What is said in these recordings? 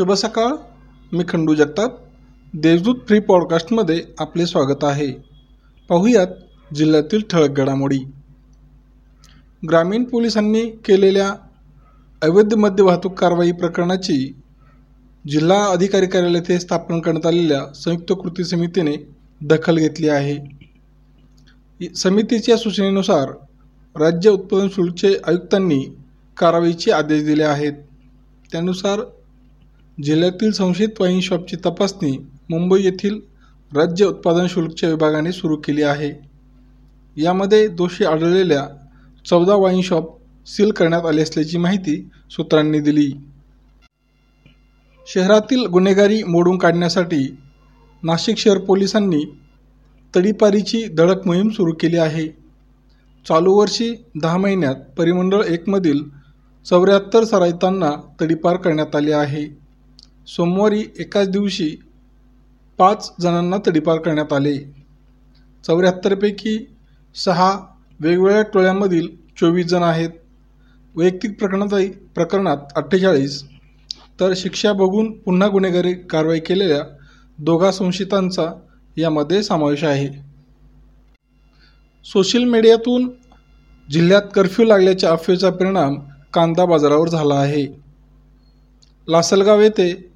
शुभ सकाळ. मी खंडू जगताप. देवदूत फ्री पॉडकास्टमध्ये आपले स्वागत आहे. पाहुयात जिल्ह्यातील ठळक घडामोडी. ग्रामीण पोलिसांनी केलेल्या अवैध मद्य वाहतूक कारवाई प्रकरणाची जिल्हा अधिकारी कार्यालय येथे स्थापन करण्यात आलेल्या संयुक्त कृती समितीने दखल घेतली आहे. समितीच्या सूचनेनुसार राज्य उत्पादन शुल्कचे आयुक्तांनी कारवाईचे आदेश दिले आहेत. त्यानुसार जिल्ह्यातील संशयित वाईन शॉपची तपासणी मुंबई येथील राज्य उत्पादन शुल्कच्या विभागाने सुरू केली आहे. यामध्ये दोषी आढळलेल्या चौदा वाईन शॉप सील करण्यात आले असल्याची माहिती सूत्रांनी दिली. शहरातील गुन्हेगारी मोडून काढण्यासाठी नाशिक शहर पोलिसांनी तडीपारीची धडक मोहीम सुरू केली आहे. चालू वर्षी दहा महिन्यात परिमंडळ एकमधील चौऱ्याहत्तर सराईतांना तडीपार करण्यात आले आहे. सोमवारी एकाच दिवशी पाच जणांना तडीपार करण्यात आले. चौऱ्याहत्तरपैकी सहा वेगवेगळ्या टोळ्यांमधील चोवीस जण आहेत. वैयक्तिक प्रकरणातही प्रकरणात अठ्ठेचाळीस. तर शिक्षा बघून पुन्हा गुन्हेगारी कारवाई केलेल्या दोघा संशयितांचा यामध्ये समावेश आहे. सोशल मीडियातून जिल्ह्यात कर्फ्यू लागल्याच्या अफवेचा परिणाम कांदा बाजारावर झाला आहे. लासलगाव येथे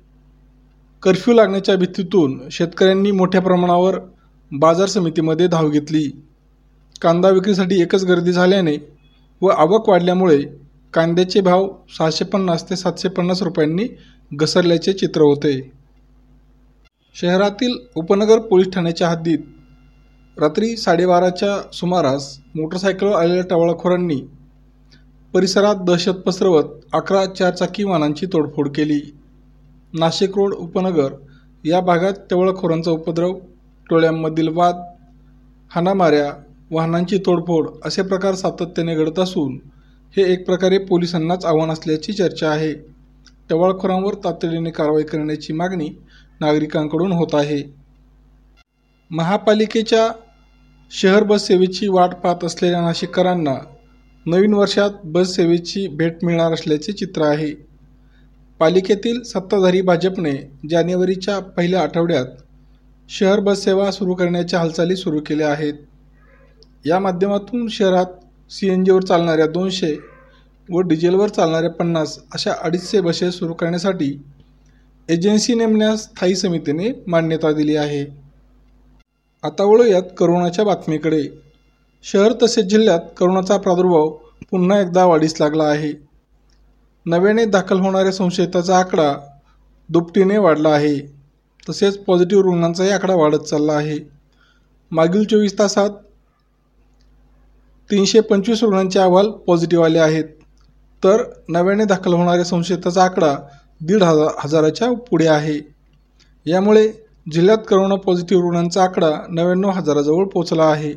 कर्फ्यू लागण्याच्या भीतीतून शेतकऱ्यांनी मोठ्या प्रमाणावर बाजार समितीमध्ये धाव घेतली. कांदा विक्रीसाठी एकच गर्दी झाल्याने व आवक वाढल्यामुळे कांद्याचे भाव सहाशे पन्नास ते सातशे पन्नास रुपयांनी घसरल्याचे चित्र होते. शहरातील उपनगर पोलीस ठाण्याच्या हद्दीत रात्री साडेबाराच्या सुमारास मोटरसायकलवर आलेल्या टवाळखोरांनी परिसरात दहशत पसरवत अकरा चारचाकी वाहनांची तोडफोड केली. नाशिक रोड उपनगर या भागात टवळखोरांचा उपद्रव टोळ्यांमधील वाद हाणामाऱ्या वाहनांची तोडफोड असे प्रकार सातत्याने घडत असून हे एक प्रकारे पोलिसांनाच आव्हान असल्याची चर्चा आहे. टवाळखोरांवर तातडीने कारवाई करण्याची मागणी नागरिकांकडून होत आहे. महापालिकेच्या शहर बस सेवेची वाट पाहत असलेल्या नाशिककरांना नवीन वर्षात बस सेवेची भेट मिळणार असल्याचे चित्र आहे. पालिकेतील सत्ताधारी भाजपने जानेवारीच्या पहिल्या आठवड्यात शहर बस सेवा सुरू करण्याच्या हालचाली सुरू केल्या आहेत. या माध्यमातून शहरात सी एन जीवर चालणाऱ्या दोनशे व डिझेलवर चालणाऱ्या पन्नास अशा अडीचशे बसेस सुरू करण्यासाठी एजन्सी नेमण्यास स्थायी समितीने मान्यता दिली आहे. आता वळूयात करोनाच्या बातमीकडे. शहर तसेच जिल्ह्यात करोनाचा प्रादुर्भाव पुन्हा एकदा वाढीस लागला आहे. नव्याने दाखल होणाऱ्या संशयिताचा आकडा दुपटीने वाढला आहे. तसेच पॉझिटिव्ह रुग्णांचाही आकडा वाढत चालला आहे. मागील चोवीस तासात तीनशे पंचवीस रुग्णांचे अहवाल पॉझिटिव्ह आले आहेत. तर नव्याने दाखल होणाऱ्या संशयिताचा आकडा दीड हजार हजाराच्या पुढे आहे. यामुळे जिल्ह्यात करोना पॉझिटिव्ह रुग्णांचा आकडा नव्याण्णव हजाराजवळ पोचला आहे.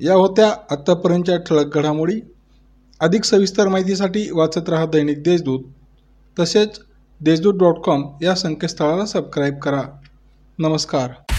या होत्या आत्तापर्यंतच्या ठळक घडामोडी. अधिक सविस्तर माहितीसाठी वाचत रहा दैनिक देशदूत. तसेच देशदूत डॉट कॉम या संकेतस्थळाला सबस्क्राईब करा. नमस्कार.